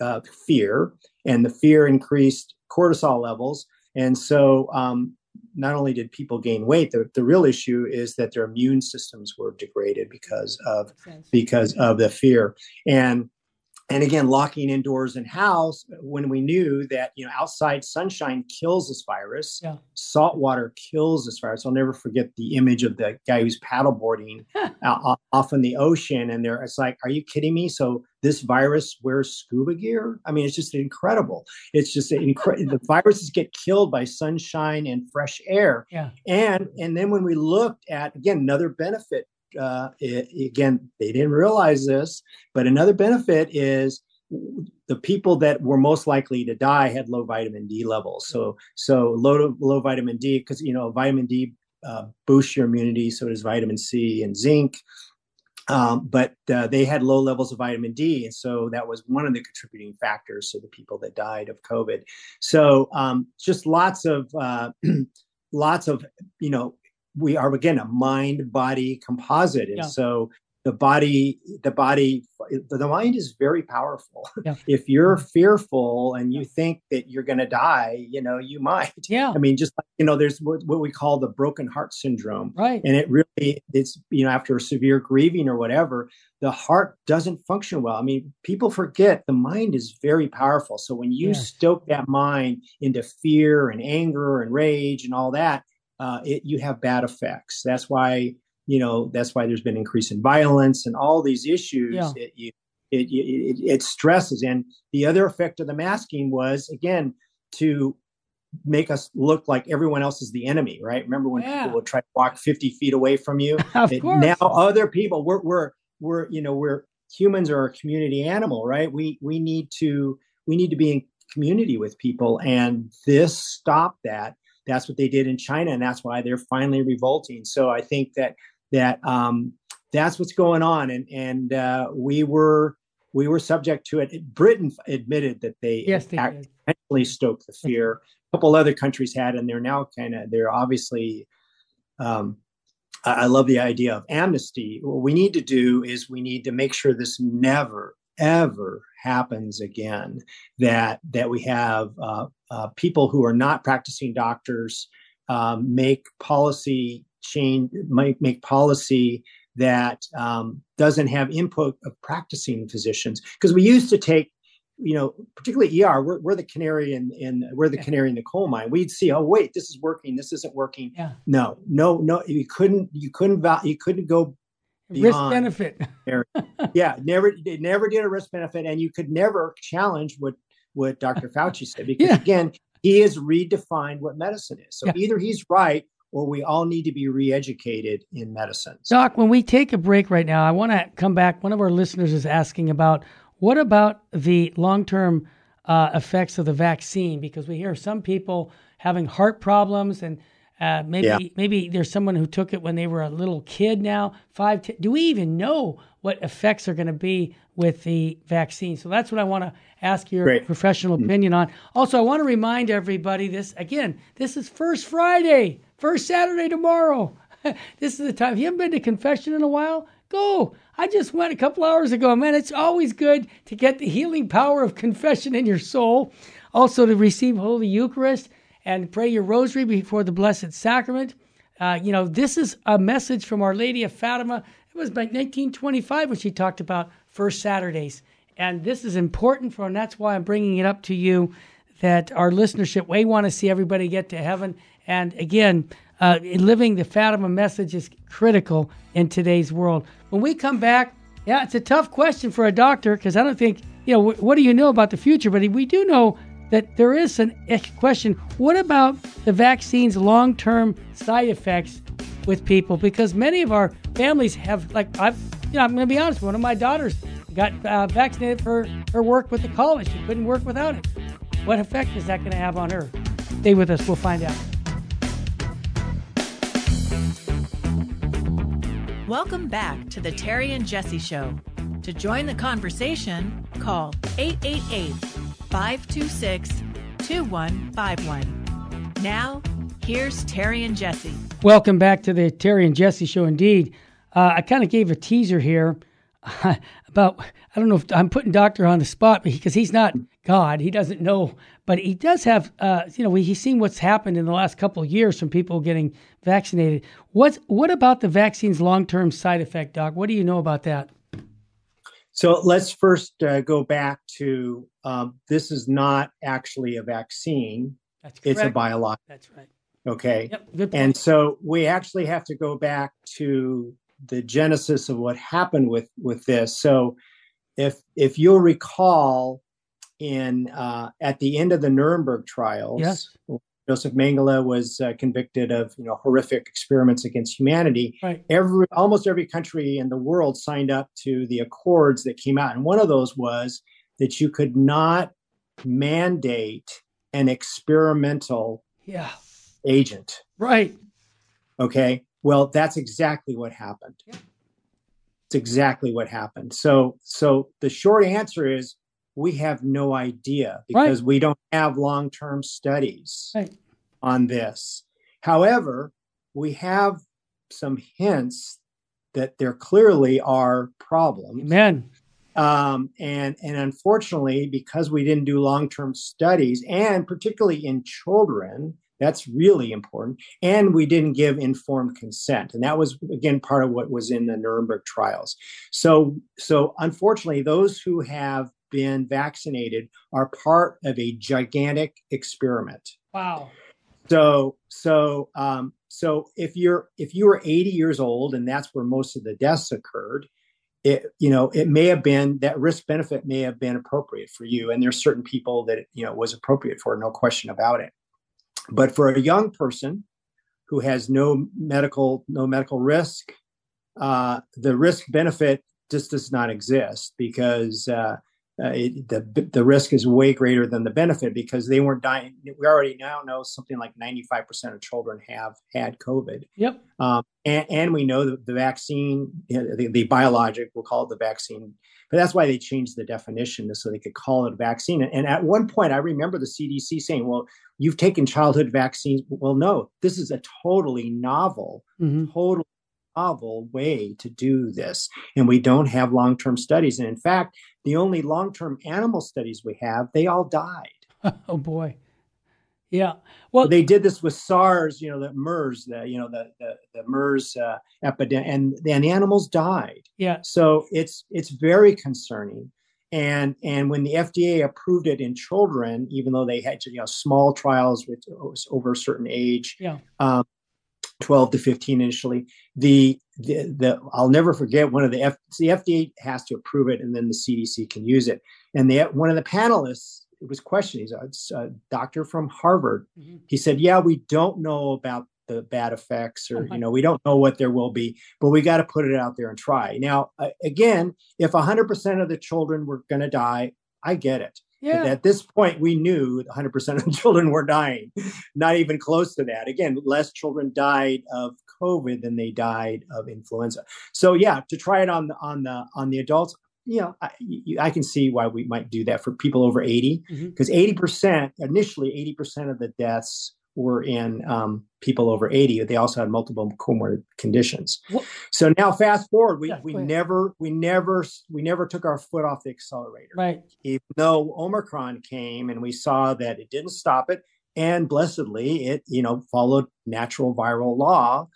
[SPEAKER 2] uh, fear, and the fear increased cortisol levels. And so, um, not only did people gain weight, the, the real issue is that their immune systems were degraded because of because of the fear. And and again locking indoors and house uh, when we knew that you know outside sunshine kills this virus yeah. salt water kills this virus. I'll never forget the image of the guy who's paddleboarding out, off in the ocean and there it's like are you kidding me? So this virus wears scuba gear? I mean it's just incredible. It's just incredible *laughs* the viruses get killed by sunshine and fresh air.
[SPEAKER 1] Yeah.
[SPEAKER 2] And and then when we looked at again another benefit uh, it, again, they didn't realize this, but another benefit is the people that were most likely to die had low vitamin D levels. So, so low low vitamin D because you know vitamin D uh, boosts your immunity. So does vitamin C and zinc. Um, but uh, they had low levels of vitamin D, and so that was one of the contributing factors to the people that died of COVID. So um, just lots of uh, *clears throat* lots of you know we are again a mind body composite. And yeah. so the body the body the mind is very powerful. Yeah. *laughs* if you're mm-hmm. fearful and you think that you're going to die you know you might.
[SPEAKER 1] Yeah.
[SPEAKER 2] I mean just like you know there's what, what we call the broken heart syndrome.
[SPEAKER 1] Right.
[SPEAKER 2] And it really it's you know after severe grieving or whatever the heart doesn't function well. I mean people forget the mind is very powerful. So when you yes. stoke that mind into fear and anger and rage and all that uh, it, you have bad effects. That's why you know that's why there's been increase in violence and all these issues. Yeah. It, it, it, it, stresses. And the other effect of the masking was again to make us look like everyone else is the enemy, right? Remember when
[SPEAKER 1] Yeah.
[SPEAKER 2] people would try to walk 50 feet away from you? *laughs*
[SPEAKER 1] of
[SPEAKER 2] It-
[SPEAKER 1] course.
[SPEAKER 2] now other people we're we're we're you know we're humans are a community animal right we we need to we need to be in community with people and this stopped that that's what they did in china and that's why they're finally revolting so i think that that um that's what's going on and and uh we were we were subject to it britain admitted that they
[SPEAKER 1] yes, they
[SPEAKER 2] act-
[SPEAKER 1] did.
[SPEAKER 2] intentionally stoked the fear. A couple other countries had, and they're now kind of they're obviously. Um, I, I love the idea of amnesty. What we need to do is we need to make sure this never ever happens again. That that we have uh, uh, people who are not practicing doctors um, make policy change, make make policy that um, doesn't have input of practicing physicians because we used to take you know, particularly ER, we're, we're the canary in, in we're the
[SPEAKER 1] Yeah.
[SPEAKER 2] canary in the coal mine. We'd see, oh wait, this is working, this isn't working.
[SPEAKER 1] Yeah.
[SPEAKER 2] No, no, no, you couldn't, you couldn't, val- you couldn't go.
[SPEAKER 1] Risk benefit. *laughs*
[SPEAKER 2] Yeah, never, they never did a risk benefit, and you could never challenge what what Dr. Fauci said *laughs* because
[SPEAKER 1] Yeah.
[SPEAKER 2] again, he has redefined what medicine is. So
[SPEAKER 1] Yeah.
[SPEAKER 2] either he's right or we all need to be re-educated in medicine.
[SPEAKER 1] Doc, when we take a break right now, I want to come back. One of our listeners is asking about what about the long term uh, effects of the vaccine? Because we hear some people having heart problems and uh, maybe
[SPEAKER 2] Yeah.
[SPEAKER 1] maybe there's someone who took it when they were a little kid now, five. Ten, do we even know what effects are going to be with the vaccine? So that's what I want to ask your
[SPEAKER 2] Great.
[SPEAKER 1] professional opinion on. Also, I want to remind everybody this again. This is First Friday, first Saturday tomorrow. *laughs* this is the time. If you haven't been to confession in a while, go. I just went a couple hours ago. Man, it's always good to get the healing power of confession in your soul. Also, to receive Holy Eucharist and pray your rosary before the Blessed Sacrament. Uh, you know, this is a message from Our Lady of Fatima. It was by 1925 when she talked about first Saturdays. And this is important for, and that's why I'm bringing it up to you that our listenership, we want to see everybody get to heaven. And again, uh, living the Fatima message is critical in today's world. When we come back, yeah, it's a tough question for a doctor because I don't think, you know, wh- what do you know about the future? But we do know that there is an a question what about the vaccine's long term side effects with people? Because many of our families have, like, I've, you know, I'm going to be honest, one of my daughters got uh, vaccinated for her work with the college. She couldn't work without it. What effect is that going to have on her? Stay with us, we'll find out.
[SPEAKER 3] Welcome back to the Terry and Jesse Show. To join the conversation, call 888 526 2151. Now, here's Terry and Jesse.
[SPEAKER 1] Welcome back to the Terry and Jesse Show. Indeed, uh, I kind of gave a teaser here *laughs* about I don't know if I'm putting Doctor on the spot because he's not God. He doesn't know, but he does have. Uh, you know, he's seen what's happened in the last couple of years from people getting vaccinated. What's what about the vaccine's long term side effect, Doc? What do you know about that?
[SPEAKER 2] So let's first uh, go back to um, this is not actually a vaccine;
[SPEAKER 1] That's
[SPEAKER 2] it's a
[SPEAKER 1] correct.
[SPEAKER 2] biologic.
[SPEAKER 1] That's right.
[SPEAKER 2] Okay,
[SPEAKER 1] Yep.
[SPEAKER 2] And so we actually have to go back to the genesis of what happened with with this. So if if you'll recall, in uh, at the end of the Nuremberg trials,
[SPEAKER 1] yes.
[SPEAKER 2] Joseph Mengele was uh, convicted of you know horrific experiments against humanity.
[SPEAKER 1] Right.
[SPEAKER 2] Every almost every country in the world signed up to the accords that came out, and one of those was that you could not mandate an experimental
[SPEAKER 1] Yeah.
[SPEAKER 2] agent.
[SPEAKER 1] Right.
[SPEAKER 2] Okay. Well, that's exactly what happened.
[SPEAKER 1] Yeah.
[SPEAKER 2] It's exactly what happened. So, so the short answer is we have no idea because we don't have long-term studies
[SPEAKER 1] Right.
[SPEAKER 2] on this. However, we have some hints that there clearly are problems.
[SPEAKER 1] Amen.
[SPEAKER 2] Um, and and unfortunately, because we didn't do long term studies, and particularly in children, that's really important. And we didn't give informed consent, and that was again part of what was in the Nuremberg trials. So so unfortunately, those who have been vaccinated are part of a gigantic experiment.
[SPEAKER 1] Wow.
[SPEAKER 2] So so um, so if you're if you were 80 years old and that's where most of the deaths occurred, it you know it may have been that risk benefit may have been appropriate for you, and there's certain people that you know was appropriate for, no question about it. but for a young person who has no medical no medical risk, uh, the risk benefit just does not exist because uh, uh, it, the the risk is way greater than the benefit because they weren't dying. We already now know something like ninety five percent of children have had COVID.
[SPEAKER 1] Yep.
[SPEAKER 2] Um, and, and, we know that the vaccine, the, the, biologic, we'll call it the vaccine, but that's why they changed the definition so they could call it a vaccine. And at one point, I remember the CDC saying, "Well, you've taken childhood vaccines." Well, no, this is a totally novel, mm-hmm. totally novel way to do this. And we don't have long term studies. And in fact, the only long term animal studies we have, they all died. *laughs*
[SPEAKER 1] oh, boy. Yeah. Well,
[SPEAKER 2] they did this with SARS, you know, the MERS, the, you know, the, the, the MERS uh, epidemic, and, and the animals died.
[SPEAKER 1] Yeah.
[SPEAKER 2] So it's, it's very concerning. And, and when the FDA approved it in children, even though they had, you know, small trials with over a certain age,
[SPEAKER 1] yeah.
[SPEAKER 2] Um, 12 to 15 initially. The, the, the I'll never forget one of the F, the FDA has to approve it and then the CDC can use it. And the, one of the panelists it was questioning, he's a, a doctor from Harvard. Mm-hmm. He said, yeah, we don't know about the bad effects or, you know, we don't know what there will be, but we got to put it out there and try. Now, again, if 100% of the children were going to die, I get it.
[SPEAKER 1] Yeah.
[SPEAKER 2] At this point, we knew 100% of the children were dying, not even close to that. Again, less children died of COVID than they died of influenza. So yeah, to try it on the on the on the adults, you know, I, I can see why we might do that for people over 80, because mm-hmm. 80% initially 80% of the deaths were in um, people over 80. They also had multiple comorbid conditions. Well, so now fast forward, we, yeah, we never, we never, we never took our foot off the accelerator.
[SPEAKER 1] Right.
[SPEAKER 2] Even though Omicron came and we saw that it didn't stop it. And blessedly, it, you know, followed natural viral law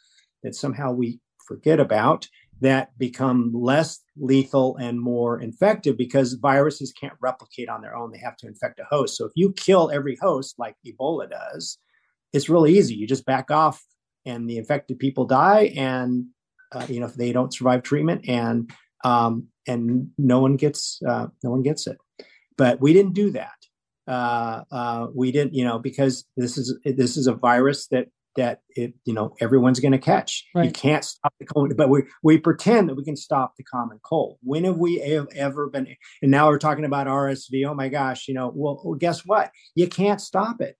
[SPEAKER 2] that somehow we forget about that become less lethal and more infective because viruses can't replicate on their own. They have to infect a host. So if you kill every host like Ebola does, it's really easy. You just back off, and the infected people die, and uh, you know if they don't survive treatment, and um, and no one gets uh, no one gets it. But we didn't do that. Uh, uh we didn't, you know, because this is this is a virus that that it you know everyone's going to catch. Right. You can't stop the cold, but we we pretend that we can stop the common cold. When have we ever been? And now we're talking about RSV. Oh my gosh, you know. Well, well guess what? You can't stop it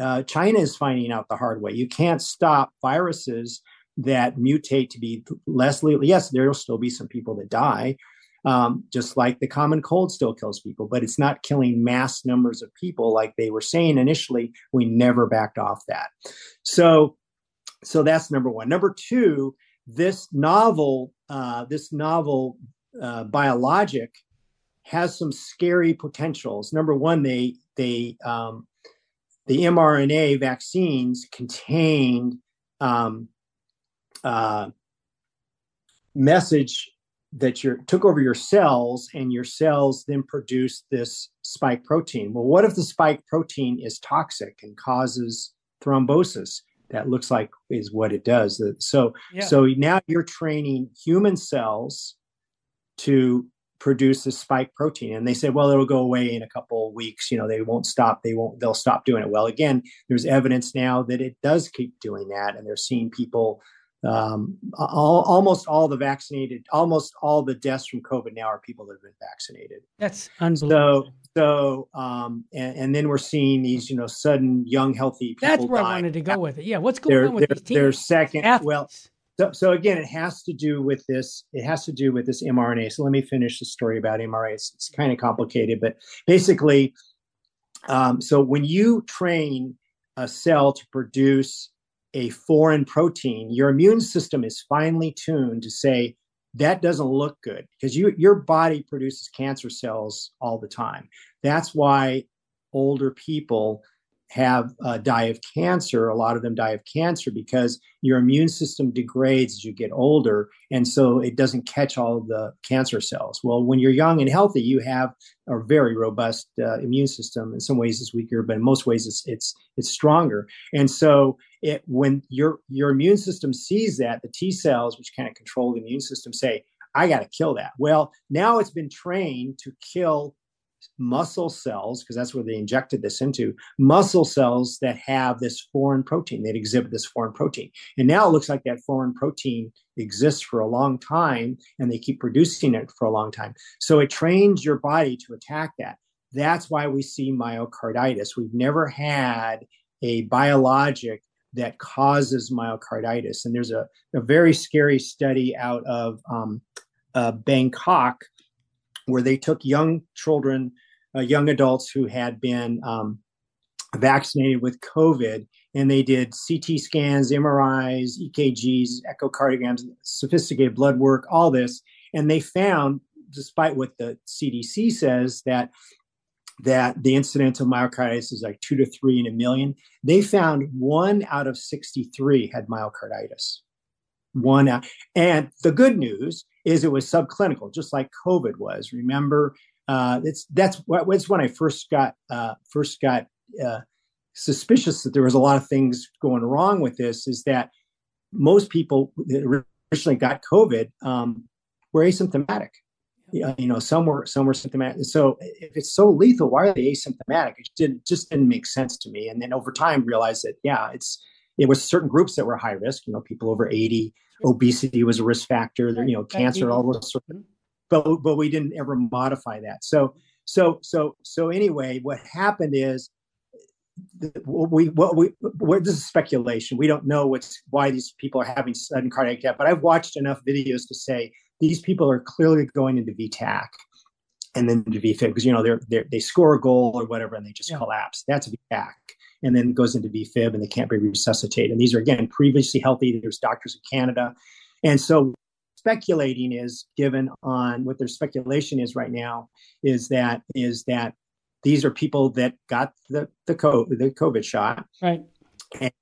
[SPEAKER 2] uh, China is finding out the hard way. You can't stop viruses that mutate to be less lethal. Yes, there will still be some people that die, um, just like the common cold still kills people, but it's not killing mass numbers of people like they were saying initially. We never backed off that. So, so that's number one. Number two, this novel, uh, this novel uh, biologic has some scary potentials. Number one, they they um, the mRNA vaccines contained um, uh, message that took over your cells and your cells then produced this spike protein. Well, what if the spike protein is toxic and causes thrombosis? That looks like is what it does. So, yeah. so now you're training human cells to produce this spike protein. And they said well it'll go away in a couple of weeks. You know they won't stop. They won't they'll stop doing it. Well again there's evidence now that it does keep doing that. And they're seeing people um, all, almost all the vaccinated almost all the deaths from covid now are people that have been vaccinated.
[SPEAKER 1] That's unbelievable.
[SPEAKER 2] So so um, and, and, then we're seeing these you know sudden young healthy people
[SPEAKER 1] that's where i wanted to go with it. Yeah what's going they're, on with
[SPEAKER 2] they're,
[SPEAKER 1] these teams?
[SPEAKER 2] they're second athletes. well so, so again, it has to do with this. It has to do with this mRNA. So let me finish the story about mRNA. It's, it's kind of complicated, but basically, um, so when you train a cell to produce a foreign protein, your immune system is finely tuned to say that doesn't look good because you your body produces cancer cells all the time. That's why older people have uh, die of cancer, a lot of them die of cancer because your immune system degrades as you get older, and so it doesn't catch all the cancer cells. Well, when you're young and healthy, you have a very robust uh, immune system. In some ways, it's weaker, but in most ways, it's it's it's stronger. And so, it when your your immune system sees that, the T cells, which kind of control the immune system, say, "I got to kill that." Well, now it's been trained to kill muscle cells, because that's where they injected this into, muscle cells that have this foreign protein, that exhibit this foreign protein. And now it looks like that foreign protein exists for a long time and they keep producing it for a long time. So it trains your body to attack that. That's why we see myocarditis. We've never had a biologic that causes myocarditis. And there's a, a very scary study out of um, uh, Bangkok where they took young children, uh, young adults who had been um, vaccinated with COVID, and they did CT scans, MRIs, EKGs, echocardiograms, sophisticated blood work, all this. And they found, despite what the CDC says, that that the incidence of myocarditis is like two to three in a million. They found one out of 63 had myocarditis. One out. And the good news is it was subclinical, just like COVID was. Remember, uh, it's that's that's when I first got uh, first got uh, suspicious that there was a lot of things going wrong with this. Is that most people that originally got COVID um, were asymptomatic you know, some were some were symptomatic. So if it's so lethal, why are they asymptomatic? It didn't just didn't make sense to me. And then over time, realized that yeah, it's it was certain groups that were high risk. You know, people over eighty, obesity was a risk factor. You know, cancer, all those. Sort of, mm-hmm. but but we didn't ever modify that. So so so so anyway, what happened is what we what we what, this is speculation. We don't know what's why these people are having sudden cardiac death. But I've watched enough videos to say these people are clearly going into VTAC and then to VFib because you know they're, they're, they score a goal or whatever and they just yeah. collapse. That's VTAC, and then goes into VFib and they can't be resuscitated. And these are again previously healthy. There's doctors in Canada, and so speculating is given on what their speculation is right now is that is that these are people that got the the COVID, the COVID shot,
[SPEAKER 1] right,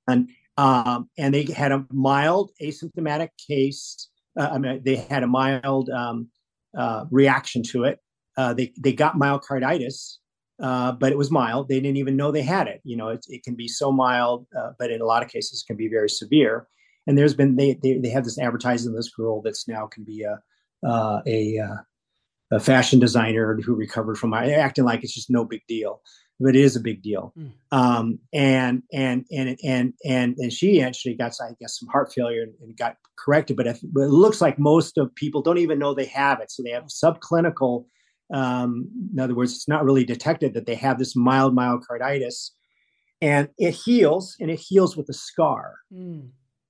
[SPEAKER 2] and um, and they had a mild asymptomatic case uh, I mean, they had a mild um, uh, reaction to it. Uh, they they got myocarditis, uh, but it was mild. They didn't even know they had it. You know, it, it can be so mild, uh, but in a lot of cases, it can be very severe. And there's been they they, they have this advertising this girl that's now can be a uh, a, a fashion designer who recovered from acting like it's just no big deal but it is a big deal. Mm. Um, and and and and and and she actually got, I guess, some heart failure and, and got corrected. But, if, but, it looks like most of people don't even know they have it, so they have subclinical. Um, in other words, it's not really detected that they have this mild myocarditis, and it heals, and it heals with a scar. Mm.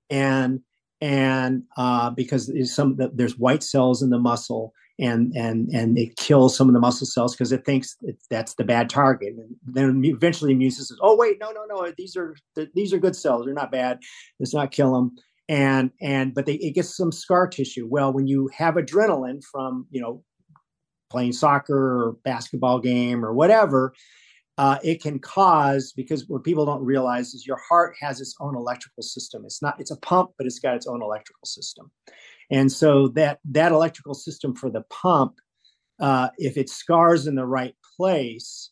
[SPEAKER 2] And and uh, because some there's white cells in the muscle and and and it kills some of the muscle cells because it thinks it, that's the bad target. And then eventually, the immune system says, "Oh wait, no, no, no, these are these are good cells. They're not bad. Let's not kill them." And and but they it gets some scar tissue. Well, when you have adrenaline from you know playing soccer or basketball game or whatever, uh, it can cause because what people don't realize is your heart has its own electrical system. It's not it's a pump, but it's got its own electrical system. And so that that electrical system for the pump, uh, if it scars in the right place,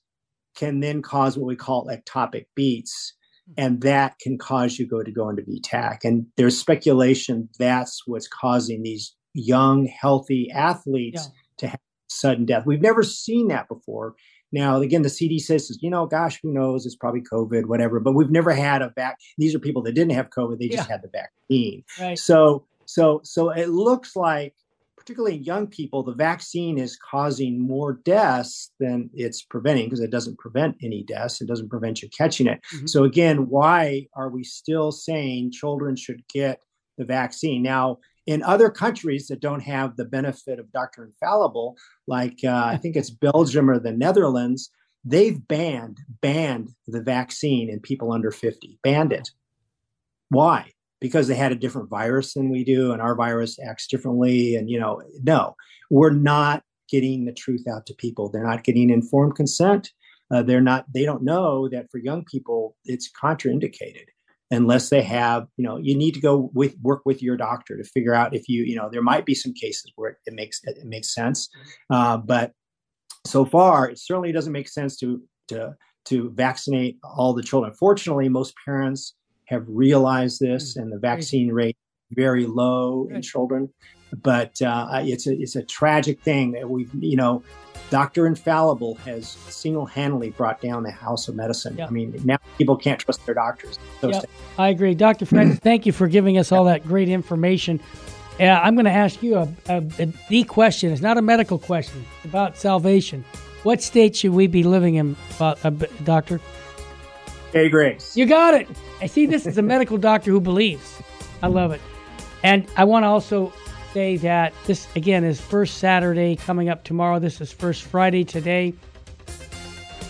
[SPEAKER 2] can then cause what we call ectopic beats, hmm. and that can cause you go to go into VTAC. And there's speculation that's what's causing these young, healthy athletes yeah. to have sudden death. We've never seen that before. Now, again, the CD says, you know, gosh, who knows? It's probably COVID, whatever. But we've never had a vac. These are people that didn't have COVID; they just yeah. had the vaccine. Right. So so, so it looks like, particularly in young people, the vaccine is causing more deaths than it's preventing because it doesn't prevent any deaths. It doesn't prevent you catching it. Mm-hmm. So, again, why are we still saying children should get the vaccine? Now, in other countries that don't have the benefit of Dr. Infallible, like uh, I think it's Belgium or the Netherlands, they've banned banned the vaccine in people under 50. Banned it. Why? because they had a different virus than we do and our virus acts differently and you know no we're not getting the truth out to people they're not getting informed consent uh, they're not they don't know that for young people it's contraindicated unless they have you know you need to go with work with your doctor to figure out if you you know there might be some cases where it, it makes it makes sense uh, but so far it certainly doesn't make sense to to to vaccinate all the children fortunately most parents have realized this, mm-hmm. and the vaccine rate very low in children. But uh, it's a it's a tragic thing that we've you know Dr. Infallible has single handedly brought down the house of medicine.
[SPEAKER 1] Yeah.
[SPEAKER 2] I mean, now people can't trust their doctors. So
[SPEAKER 1] Yeah. I agree. Dr. Francis, *clears throat* thank you for giving us all that great information. Uh, I'm going to ask you a, a, a the question. It's not a medical question. It's about salvation. What state should we be living in, uh, uh, Doctor?
[SPEAKER 2] Hey, Grace.
[SPEAKER 1] You got it. I see this is a medical doctor who believes. I love it. And I want to also say that this, again, is first Saturday coming up tomorrow. This is first Friday today.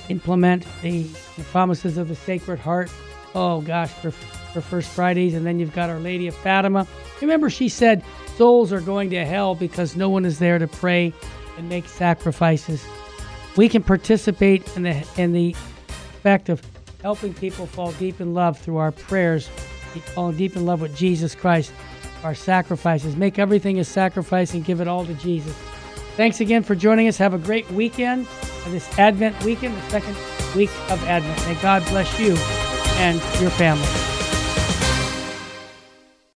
[SPEAKER 1] Implement the, the promises of the Sacred Heart. Oh, gosh, for, for First Fridays. And then you've got Our Lady of Fatima. Remember, she said souls are going to hell because no one is there to pray and make sacrifices. We can participate in the, in the fact of helping people fall deep in love through our prayers, fall deep in love with Jesus Christ, our sacrifices. Make everything a sacrifice and give it all to Jesus. Thanks again for joining us. Have a great weekend, this Advent weekend, the second week of Advent. May God bless you and your family.